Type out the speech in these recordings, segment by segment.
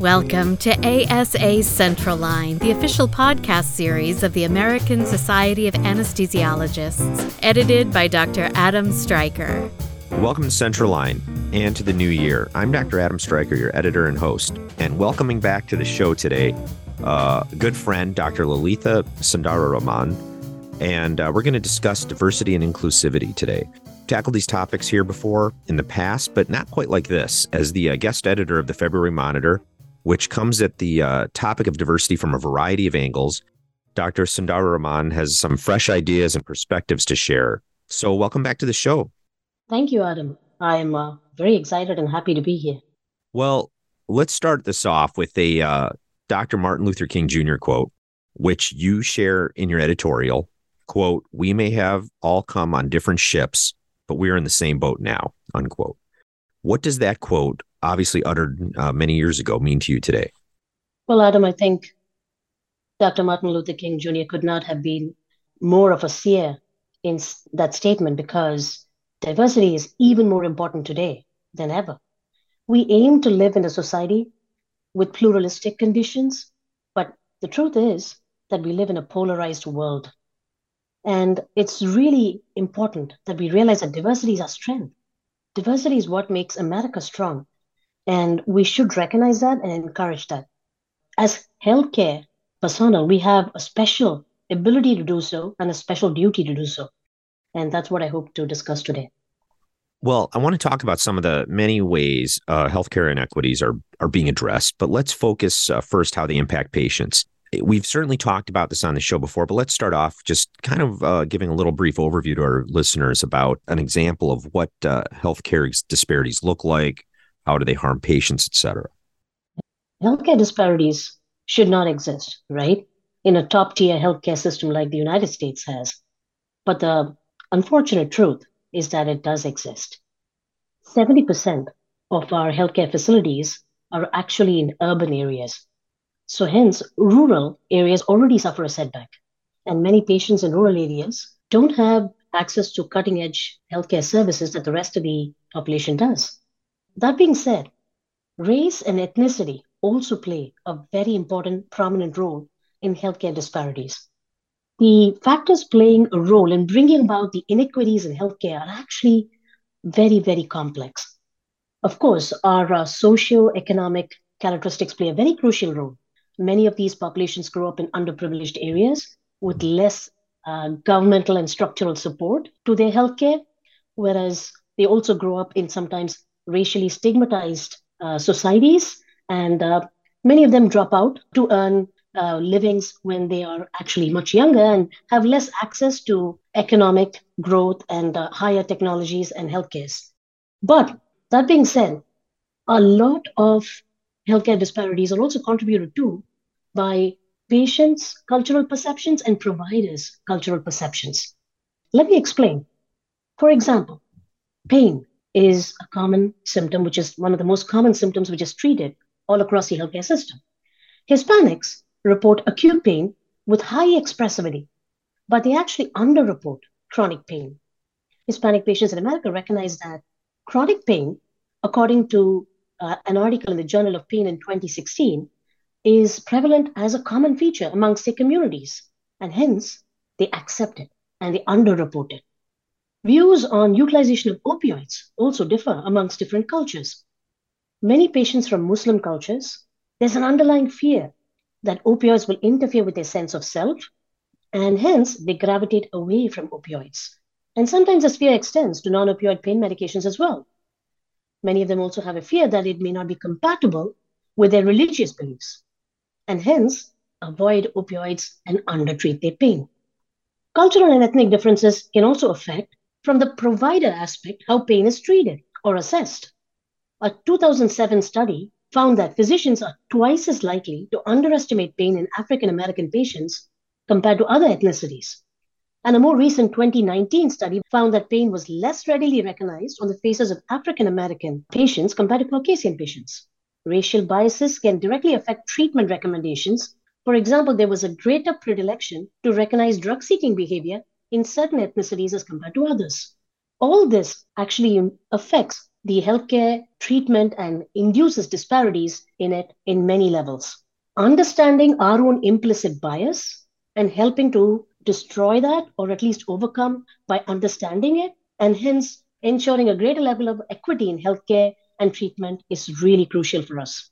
Welcome to ASA Central Line, the official podcast series of the American Society of Anesthesiologists, edited by Dr. Adam Striker. Welcome to Central Line and to the new year. I'm Dr. Adam Striker, your editor and host, and welcoming back to the show today, uh, good friend, Dr. Lalitha Sundara and uh, we're going to discuss diversity and inclusivity today tackled these topics here before in the past, but not quite like this. As the uh, guest editor of the February Monitor, which comes at the uh, topic of diversity from a variety of angles. Dr. Sundararaman has some fresh ideas and perspectives to share. So, welcome back to the show. Thank you, Adam. I'm uh, very excited and happy to be here. Well, let's start this off with a uh, Dr. Martin Luther King Jr. quote, which you share in your editorial. Quote, we may have all come on different ships, but we are in the same boat now, unquote. What does that quote obviously uttered uh, many years ago mean to you today? Well, Adam, I think Dr. Martin Luther King Jr. could not have been more of a seer in that statement because diversity is even more important today than ever. We aim to live in a society with pluralistic conditions, but the truth is that we live in a polarized world. And it's really important that we realize that diversity is our strength. Diversity is what makes America strong. And we should recognize that and encourage that. As healthcare personnel, we have a special ability to do so and a special duty to do so. And that's what I hope to discuss today. Well, I want to talk about some of the many ways uh, healthcare inequities are are being addressed, but let's focus uh, first how they impact patients. We've certainly talked about this on the show before, but let's start off just kind of uh, giving a little brief overview to our listeners about an example of what uh, healthcare disparities look like, how do they harm patients, et cetera? Healthcare disparities should not exist, right? In a top tier healthcare system like the United States has. But the unfortunate truth is that it does exist. 70% of our healthcare facilities are actually in urban areas. So, hence, rural areas already suffer a setback. And many patients in rural areas don't have access to cutting edge healthcare services that the rest of the population does. That being said, race and ethnicity also play a very important, prominent role in healthcare disparities. The factors playing a role in bringing about the inequities in healthcare are actually very, very complex. Of course, our uh, socio-economic characteristics play a very crucial role. Many of these populations grow up in underprivileged areas with less uh, governmental and structural support to their healthcare, whereas they also grow up in sometimes racially stigmatized uh, societies, and uh, many of them drop out to earn uh, livings when they are actually much younger and have less access to economic growth and uh, higher technologies and healthcare. But that being said, a lot of healthcare disparities are also contributed to by patients' cultural perceptions and providers' cultural perceptions. Let me explain. For example, pain is a common symptom, which is one of the most common symptoms which is treated all across the healthcare system. Hispanics report acute pain with high expressivity, but they actually underreport chronic pain. Hispanic patients in America recognize that chronic pain, according to uh, an article in the Journal of Pain in 2016, is prevalent as a common feature amongst their communities, and hence they accept it and they underreport it. Views on utilization of opioids also differ amongst different cultures. Many patients from Muslim cultures, there's an underlying fear that opioids will interfere with their sense of self, and hence they gravitate away from opioids. And sometimes this fear extends to non opioid pain medications as well. Many of them also have a fear that it may not be compatible with their religious beliefs, and hence avoid opioids and undertreat their pain. Cultural and ethnic differences can also affect from the provider aspect how pain is treated or assessed. A 2007 study found that physicians are twice as likely to underestimate pain in African American patients compared to other ethnicities. And a more recent 2019 study found that pain was less readily recognized on the faces of African American patients compared to Caucasian patients. Racial biases can directly affect treatment recommendations. For example, there was a greater predilection to recognize drug seeking behavior in certain ethnicities as compared to others. All this actually affects the healthcare treatment and induces disparities in it in many levels. Understanding our own implicit bias and helping to destroy that or at least overcome by understanding it and hence ensuring a greater level of equity in healthcare and treatment is really crucial for us.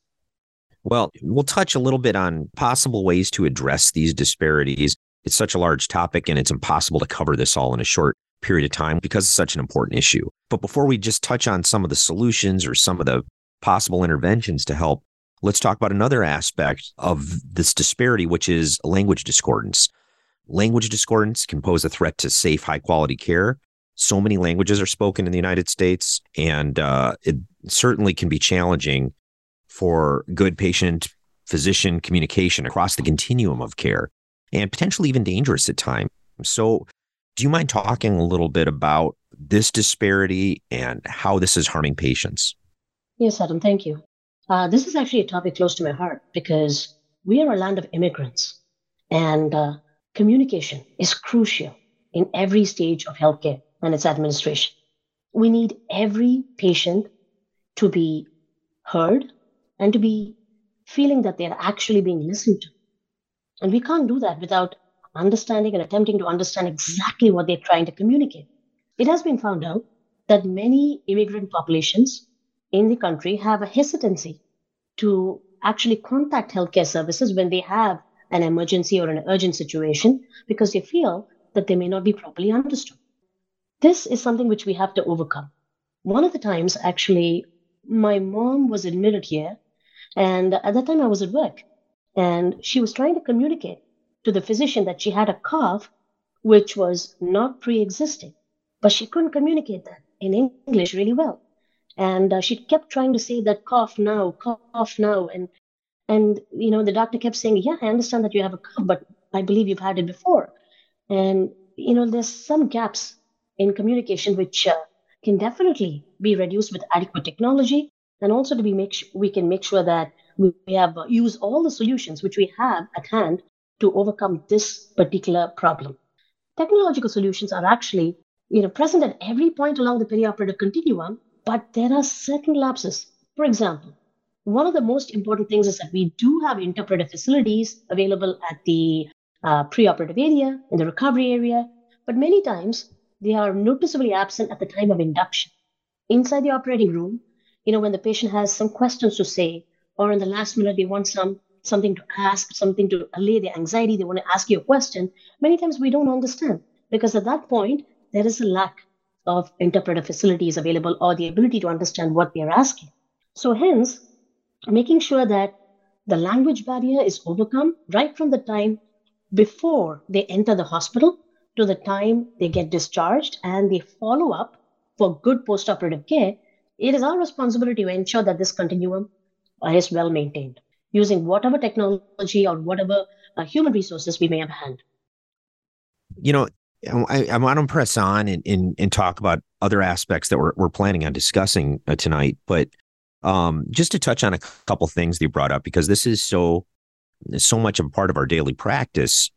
Well, we'll touch a little bit on possible ways to address these disparities. It's such a large topic and it's impossible to cover this all in a short period of time because it's such an important issue. But before we just touch on some of the solutions or some of the possible interventions to help, let's talk about another aspect of this disparity, which is language discordance. Language discordance can pose a threat to safe, high quality care. So many languages are spoken in the United States, and uh, it certainly can be challenging for good patient physician communication across the continuum of care and potentially even dangerous at times. So, do you mind talking a little bit about this disparity and how this is harming patients? Yes, Adam, thank you. Uh, this is actually a topic close to my heart because we are a land of immigrants and uh, communication is crucial in every stage of healthcare and its administration. We need every patient to be heard and to be feeling that they're actually being listened to. And we can't do that without understanding and attempting to understand exactly what they're trying to communicate. It has been found out that many immigrant populations in the country have a hesitancy to actually contact healthcare services when they have an emergency or an urgent situation because they feel that they may not be properly understood. This is something which we have to overcome. One of the times, actually, my mom was admitted here, and at that time I was at work, and she was trying to communicate to the physician that she had a cough which was not pre existing, but she couldn't communicate that in English really well. And uh, she kept trying to say that cough now, cough now. And, and, you know, the doctor kept saying, yeah, I understand that you have a cough, but I believe you've had it before. And, you know, there's some gaps in communication which uh, can definitely be reduced with adequate technology and also to be make sh- we can make sure that we have uh, use all the solutions which we have at hand to overcome this particular problem. Technological solutions are actually you know, present at every point along the perioperative continuum, but there are certain lapses. For example, one of the most important things is that we do have interpretive facilities available at the uh, preoperative area, in the recovery area, but many times they are noticeably absent at the time of induction. Inside the operating room, you know, when the patient has some questions to say, or in the last minute they want some something to ask, something to allay their anxiety, they want to ask you a question, many times we don't understand because at that point, there is a lack of interpreter facilities available or the ability to understand what they're asking. So, hence, making sure that the language barrier is overcome right from the time before they enter the hospital to the time they get discharged and they follow up for good postoperative care, it is our responsibility to ensure that this continuum is well maintained using whatever technology or whatever uh, human resources we may have hand. You know, I, I want to press on and, and, and talk about other aspects that we're, we're planning on discussing uh, tonight, but um, just to touch on a couple things that you brought up because this is so so much of a part of our daily practice.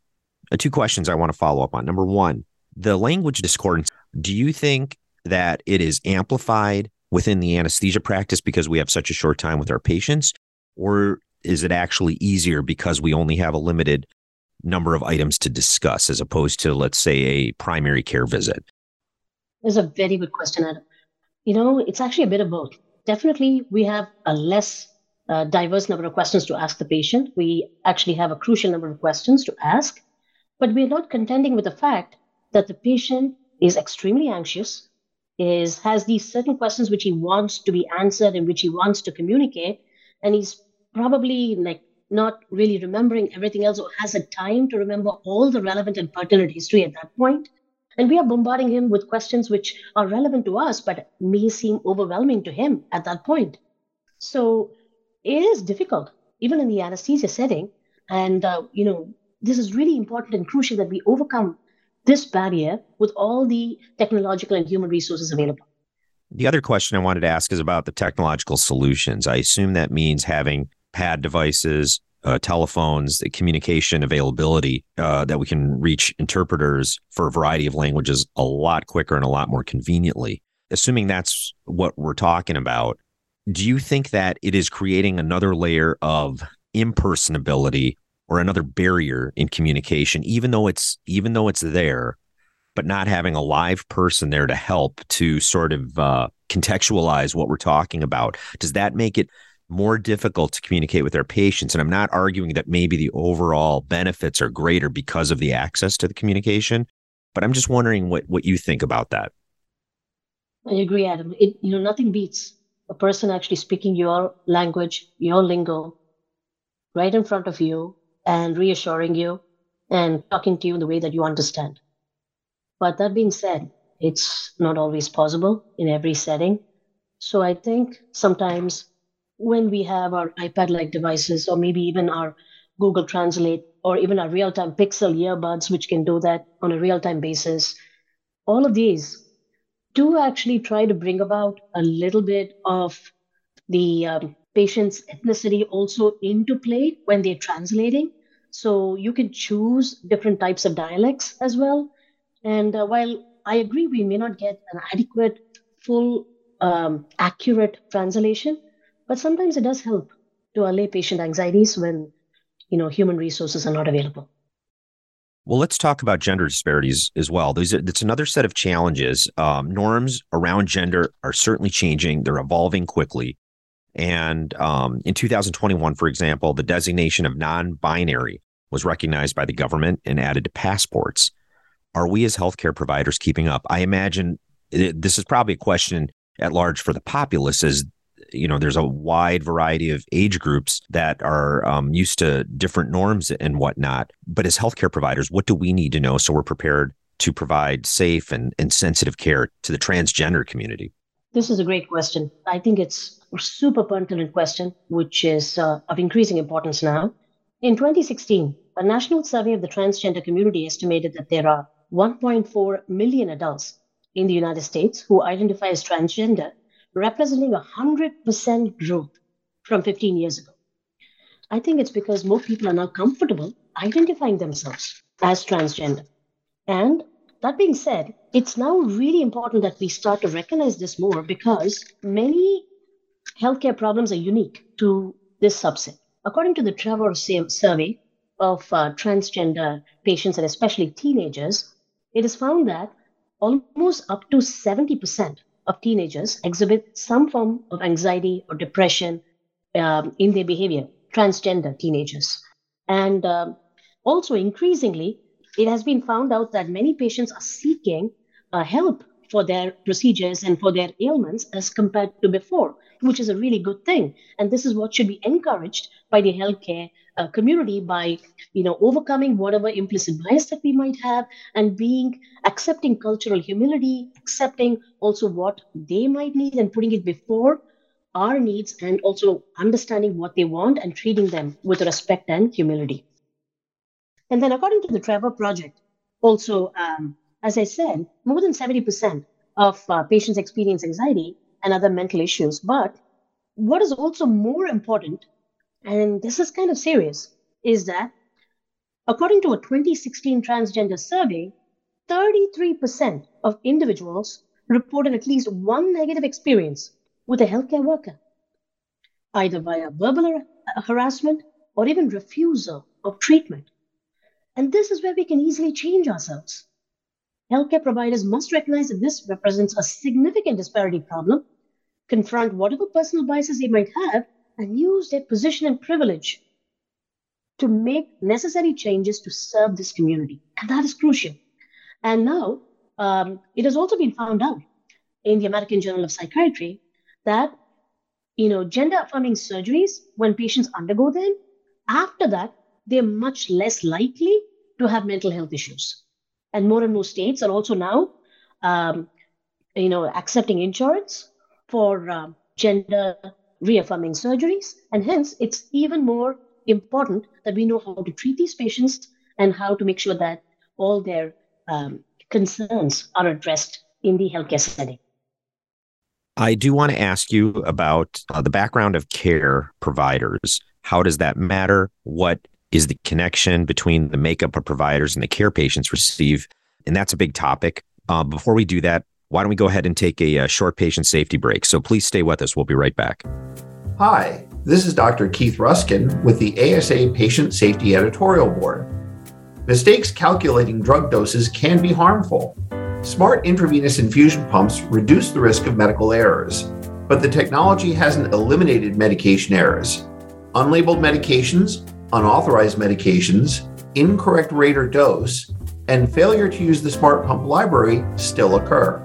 Uh, two questions I want to follow up on. Number one, the language discordance. Do you think that it is amplified within the anesthesia practice because we have such a short time with our patients, or is it actually easier because we only have a limited number of items to discuss as opposed to, let's say, a primary care visit? That's a very good question, Adam. You know, it's actually a bit of both. Definitely, we have a less uh, diverse number of questions to ask the patient. We actually have a crucial number of questions to ask, but we're not contending with the fact that the patient is extremely anxious, is has these certain questions which he wants to be answered and which he wants to communicate, and he's probably like not really remembering everything else or has a time to remember all the relevant and pertinent history at that point. And we are bombarding him with questions which are relevant to us, but may seem overwhelming to him at that point. So it is difficult, even in the anesthesia setting. And, uh, you know, this is really important and crucial that we overcome this barrier with all the technological and human resources available. The other question I wanted to ask is about the technological solutions. I assume that means having pad devices, uh, telephones, the communication availability uh, that we can reach interpreters for a variety of languages a lot quicker and a lot more conveniently. assuming that's what we're talking about, do you think that it is creating another layer of impersonability or another barrier in communication, even though it's even though it's there, but not having a live person there to help to sort of uh, contextualize what we're talking about? Does that make it more difficult to communicate with their patients? And I'm not arguing that maybe the overall benefits are greater because of the access to the communication, but I'm just wondering what what you think about that. I agree, Adam. It, you know, nothing beats a person actually speaking your language, your lingo, right in front of you and reassuring you and talking to you in the way that you understand. But that being said, it's not always possible in every setting. So I think sometimes when we have our iPad like devices, or maybe even our Google Translate, or even our real time Pixel earbuds, which can do that on a real time basis, all of these do actually try to bring about a little bit of the um, patient's ethnicity also into play when they're translating. So you can choose different types of dialects as well. And uh, while I agree we may not get an adequate, full, um, accurate translation, but sometimes it does help to allay patient anxieties when you know human resources are not available. Well, let's talk about gender disparities as well. It's another set of challenges. Um, norms around gender are certainly changing. They're evolving quickly. And um, in 2021, for example, the designation of non-binary was recognized by the government and added to passports. Are we as healthcare providers keeping up? I imagine this is probably a question at large for the populace as you know, there's a wide variety of age groups that are um, used to different norms and whatnot. But as healthcare providers, what do we need to know so we're prepared to provide safe and, and sensitive care to the transgender community? This is a great question. I think it's a super pertinent question, which is uh, of increasing importance now. In 2016, a national survey of the transgender community estimated that there are 1.4 million adults in the United States who identify as transgender representing 100% growth from 15 years ago. I think it's because more people are now comfortable identifying themselves as transgender. And that being said, it's now really important that we start to recognize this more because many healthcare problems are unique to this subset. According to the Trevor survey of uh, transgender patients and especially teenagers, it is found that almost up to 70% of teenagers exhibit some form of anxiety or depression um, in their behavior, transgender teenagers. And um, also, increasingly, it has been found out that many patients are seeking uh, help for their procedures and for their ailments as compared to before, which is a really good thing. And this is what should be encouraged by the healthcare uh, community by, you know, overcoming whatever implicit bias that we might have and being accepting cultural humility, accepting also what they might need and putting it before our needs and also understanding what they want and treating them with respect and humility. And then, according to the Trevor Project, also um, as I said, more than 70% of uh, patients experience anxiety and other mental issues. But what is also more important, and this is kind of serious, is that according to a 2016 transgender survey, 33% of individuals reported at least one negative experience with a healthcare worker, either via verbal harassment or even refusal of treatment. And this is where we can easily change ourselves. Healthcare providers must recognize that this represents a significant disparity problem, confront whatever personal biases they might have, and use their position and privilege to make necessary changes to serve this community. And that is crucial. And now um, it has also been found out in the American Journal of Psychiatry that you know gender affirming surgeries when patients undergo them after that they're much less likely to have mental health issues and more and more states are also now, um, you know, accepting insurance for um, gender reaffirming surgeries, and hence it's even more important that we know how to treat these patients and how to make sure that all their um, concerns are addressed in the healthcare setting. I do want to ask you about uh, the background of care providers. How does that matter? What is the connection between the makeup of providers and the care patients receive. And that's a big topic. Uh, before we do that, why don't we go ahead and take a, a short patient safety break? So please stay with us. We'll be right back. Hi, this is Dr. Keith Ruskin with the ASA Patient Safety Editorial Board. Mistakes calculating drug doses can be harmful. Smart intravenous infusion pumps reduce the risk of medical errors, but the technology hasn't eliminated medication errors. Unlabeled medications, unauthorized medications, incorrect rate or dose, and failure to use the smart pump library still occur.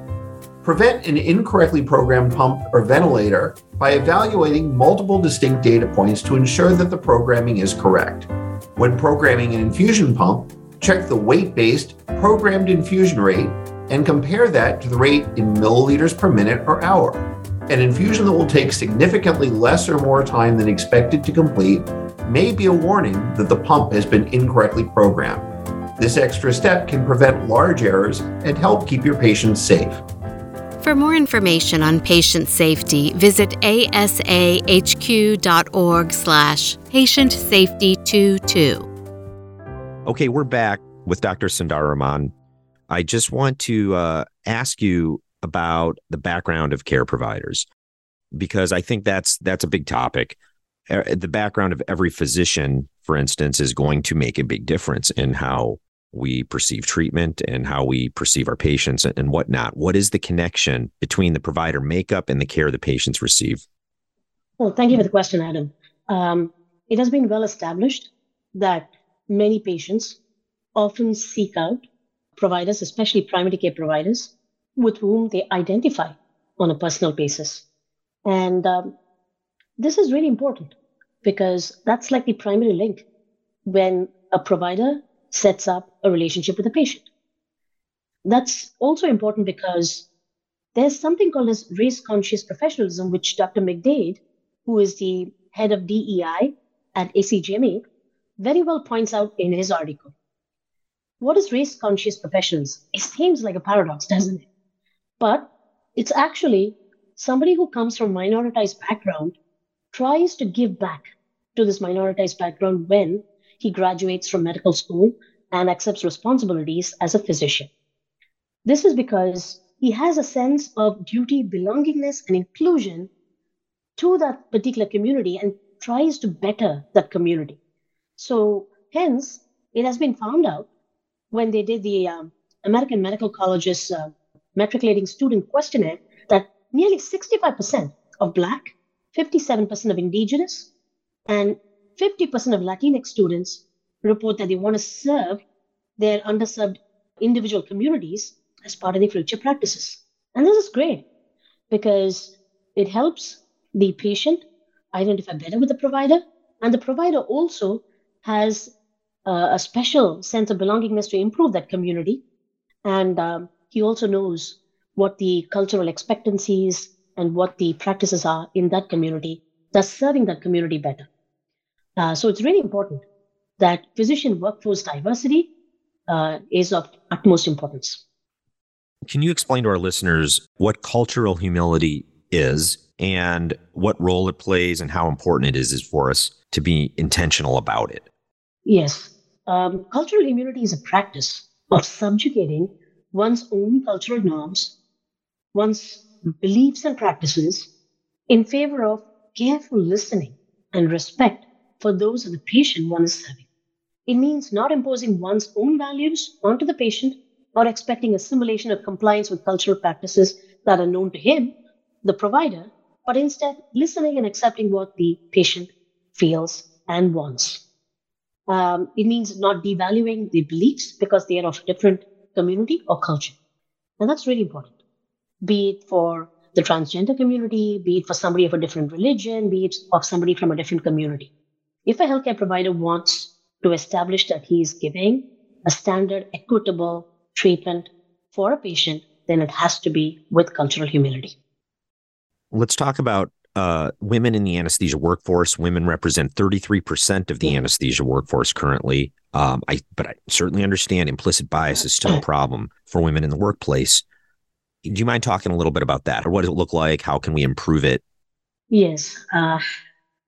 Prevent an incorrectly programmed pump or ventilator by evaluating multiple distinct data points to ensure that the programming is correct. When programming an infusion pump, check the weight based programmed infusion rate and compare that to the rate in milliliters per minute or hour. An infusion that will take significantly less or more time than expected to complete may be a warning that the pump has been incorrectly programmed. This extra step can prevent large errors and help keep your patients safe. For more information on patient safety, visit asahq.org slash patient safety 22. Okay, we're back with Dr. Sundararaman. I just want to uh, ask you about the background of care providers because I think that's that's a big topic. The background of every physician, for instance, is going to make a big difference in how we perceive treatment and how we perceive our patients and whatnot. What is the connection between the provider makeup and the care the patients receive? Well, thank you for the question, Adam. Um, it has been well established that many patients often seek out providers, especially primary care providers, with whom they identify on a personal basis. And um, this is really important because that's like the primary link when a provider sets up a relationship with a patient. That's also important because there's something called as race conscious professionalism, which Dr. McDade, who is the head of DEI at ACGME, very well points out in his article. What is race conscious professionalism? It seems like a paradox, doesn't it? But it's actually somebody who comes from a minoritized background tries to give back to this minoritized background when he graduates from medical school and accepts responsibilities as a physician. This is because he has a sense of duty, belongingness, and inclusion to that particular community and tries to better that community. So, hence, it has been found out when they did the um, American Medical College's uh, matriculating student questionnaire that nearly 65% of Black, 57% of Indigenous, and 50% of Latinx students report that they want to serve their underserved individual communities as part of their future practices. And this is great because it helps the patient identify better with the provider, and the provider also has uh, a special sense of belongingness to improve that community. And um, he also knows what the cultural expectancies and what the practices are in that community, thus serving that community better. Uh, so it's really important that physician workforce diversity uh, is of utmost importance. Can you explain to our listeners what cultural humility is and what role it plays and how important it is for us to be intentional about it? Yes. Um, cultural humility is a practice of subjugating one's own cultural norms, one's beliefs and practices in favor of careful listening and respect for those of the patient one is serving. It means not imposing one's own values onto the patient or expecting assimilation or compliance with cultural practices that are known to him, the provider, but instead listening and accepting what the patient feels and wants. Um, it means not devaluing the beliefs because they are of a different community or culture. And that's really important, be it for the transgender community, be it for somebody of a different religion, be it of somebody from a different community. If a healthcare provider wants to establish that he is giving a standard, equitable treatment for a patient, then it has to be with cultural humility. Let's talk about uh, women in the anesthesia workforce. Women represent 33% of the mm-hmm. anesthesia workforce currently. Um, I, but I certainly understand implicit bias is still a problem for women in the workplace. Do you mind talking a little bit about that, or what does it look like? How can we improve it? Yes, uh,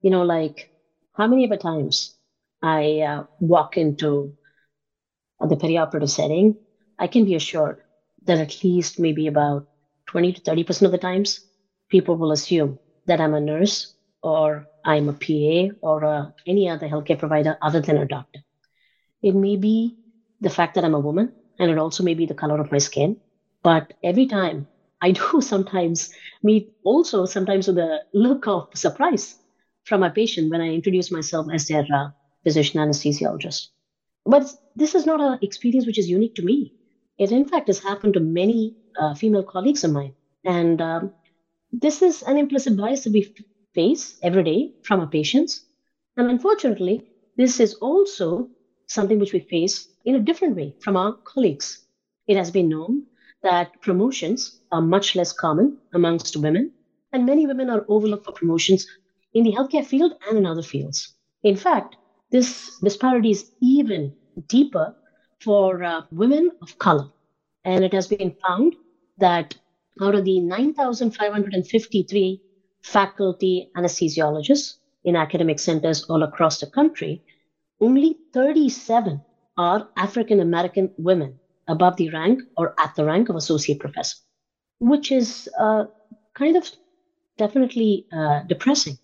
you know, like how many of the times I uh, walk into the perioperative setting, I can be assured that at least maybe about 20 to 30% of the times, people will assume that I'm a nurse or I'm a PA or a, any other healthcare provider other than a doctor. It may be the fact that I'm a woman, and it also may be the color of my skin. But every time I do sometimes meet also sometimes with a look of surprise from my patient when I introduce myself as their uh, physician anesthesiologist. But this is not an experience which is unique to me. It, in fact, has happened to many uh, female colleagues of mine. And um, this is an implicit bias that we face every day from our patients. And unfortunately, this is also something which we face in a different way from our colleagues. It has been known that promotions are much less common amongst women, and many women are overlooked for promotions in the healthcare field and in other fields. In fact, this disparity is even deeper for uh, women of color. And it has been found that out of the 9,553 faculty anesthesiologists in academic centers all across the country, only 37 are African American women above the rank or at the rank of associate professor, which is uh, kind of definitely uh, depressing.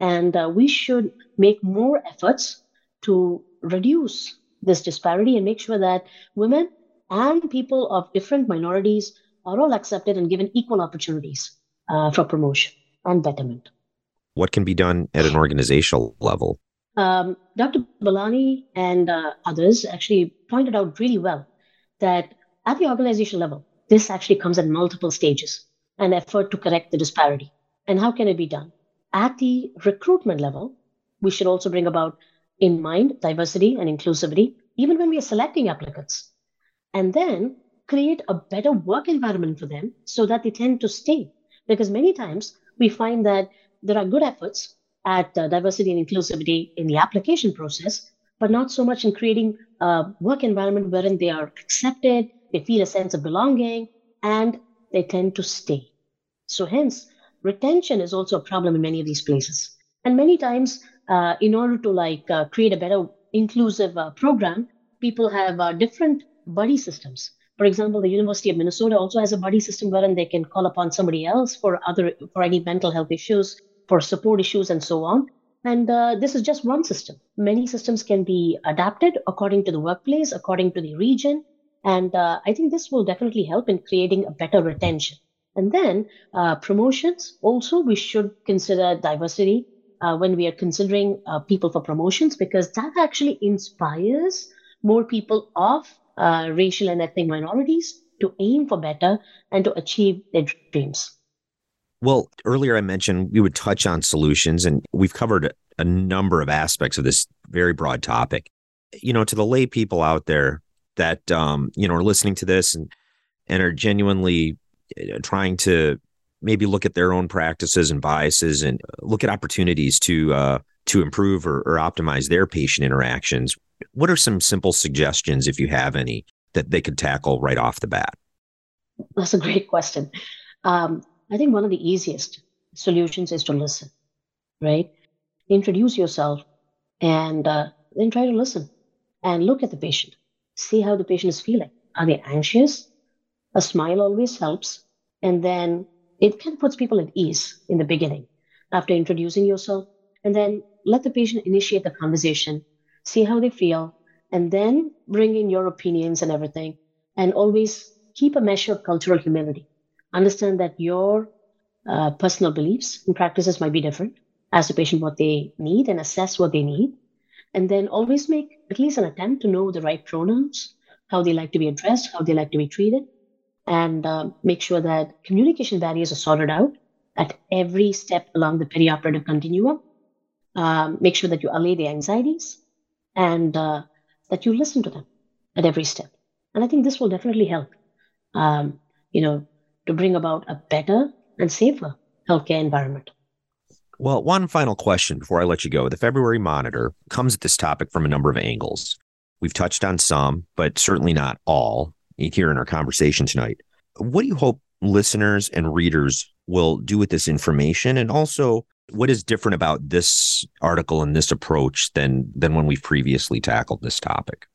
And uh, we should make more efforts to reduce this disparity and make sure that women and people of different minorities are all accepted and given equal opportunities uh, for promotion and betterment. What can be done at an organizational level? Um, Dr. Balani and uh, others actually pointed out really well that at the organizational level, this actually comes at multiple stages an effort to correct the disparity. And how can it be done? At the recruitment level, we should also bring about in mind diversity and inclusivity, even when we are selecting applicants. And then create a better work environment for them so that they tend to stay. Because many times we find that there are good efforts at uh, diversity and inclusivity in the application process, but not so much in creating work environment wherein they are accepted, they feel a sense of belonging, and they tend to stay. So, hence, retention is also a problem in many of these places. And many times, uh, in order to like uh, create a better inclusive uh, program, people have uh, different buddy systems. For example, the University of Minnesota also has a buddy system wherein they can call upon somebody else for other for any mental health issues, for support issues, and so on. And uh, this is just one system. Many systems can be adapted according to the workplace, according to the region, and uh, I think this will definitely help in creating a better retention. And then uh, promotions. Also, we should consider diversity uh, when we are considering uh, people for promotions because that actually inspires more people of uh, racial and ethnic minorities to aim for better and to achieve their dreams. Well, earlier I mentioned we would touch on solutions, and we've covered a number of aspects of this very broad topic. You know, to the lay people out there that um, you know are listening to this and and are genuinely uh, trying to maybe look at their own practices and biases and look at opportunities to uh, to improve or, or optimize their patient interactions. What are some simple suggestions, if you have any, that they could tackle right off the bat? That's a great question. Um, I think one of the easiest solutions is to listen, right? Introduce yourself and uh, then try to listen and look at the patient. See how the patient is feeling. Are they anxious? A smile always helps. And then it kind of puts people at ease in the beginning after introducing yourself. And then let the patient initiate the conversation see how they feel, and then bring in your opinions and everything. And always keep a measure of cultural humility. Understand that your uh, personal beliefs and practices might be different. Ask the patient what they need and assess what they need. And then always make at least an attempt to know the right pronouns, how they like to be addressed, how they like to be treated, and uh, make sure that communication barriers are sorted out at every step along the perioperative continuum. Um, make sure that you allay the anxieties and uh, that you listen to them at every step. And I think this will definitely help, um, you know, to bring about a better and safer healthcare environment. Well, one final question before I let you go. The February Monitor comes at this topic from a number of angles. We've touched on some, but certainly not all here in our conversation tonight. What do you hope listeners and readers will do with this information? And also, what is different about this article and this approach than than when we've previously tackled this topic?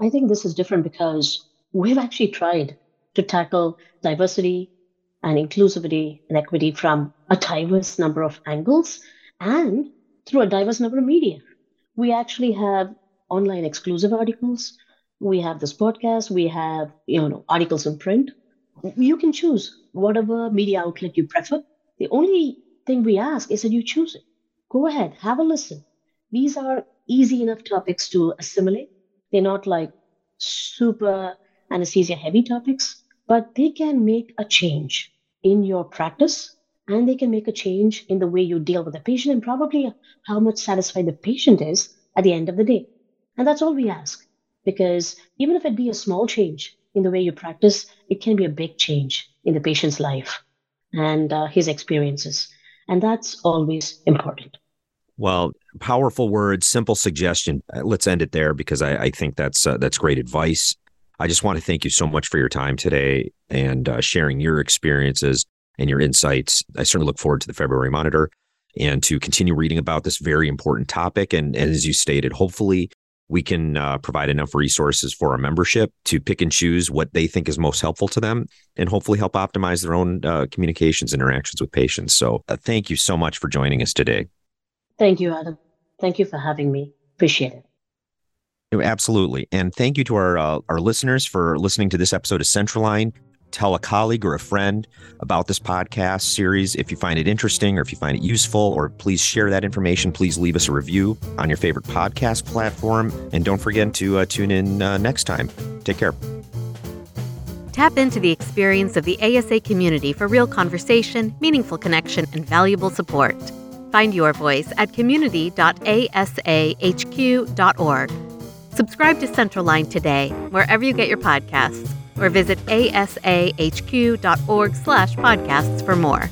I think this is different because we've actually tried to tackle diversity and inclusivity and equity from a diverse number of angles and through a diverse number of media. We actually have online exclusive articles. We have this podcast. We have you know articles in print. You can choose whatever media outlet you prefer. The only thing we ask is that you choose it. Go ahead, have a listen. These are easy enough topics to assimilate. They're not like super anesthesia heavy topics, but they can make a change in your practice and they can make a change in the way you deal with the patient and probably how much satisfied the patient is at the end of the day. And that's all we ask. Because even if it be a small change in the way you practice, it can be a big change in the patient's life and uh, his experiences. And that's always important. Well, powerful words, simple suggestion. Uh, let's end it there because I, I think that's uh, that's great advice. I just want to thank you so much for your time today and uh, sharing your experiences and your insights. I certainly look forward to the February Monitor and to continue reading about this very important topic. And, and as you stated, hopefully we can uh, provide enough resources for our membership to pick and choose what they think is most helpful to them and hopefully help optimize their own uh, communications interactions with patients. So uh, thank you so much for joining us today. Thank you, Adam. Thank you for having me. Appreciate it. Absolutely. And thank you to our uh, our listeners for listening to this episode of Central Line tell a colleague or a friend about this podcast series if you find it interesting or if you find it useful, or please share that information. Please leave us a review on your favorite podcast platform. And don't forget to uh, tune in uh, next time. Take care. Tap into the experience of the ASA community for real conversation, meaningful connection, and valuable support. Find your voice at community.asahq.org. Subscribe to Central Line today, wherever you get your podcasts or visit asahq.org slash podcasts for more.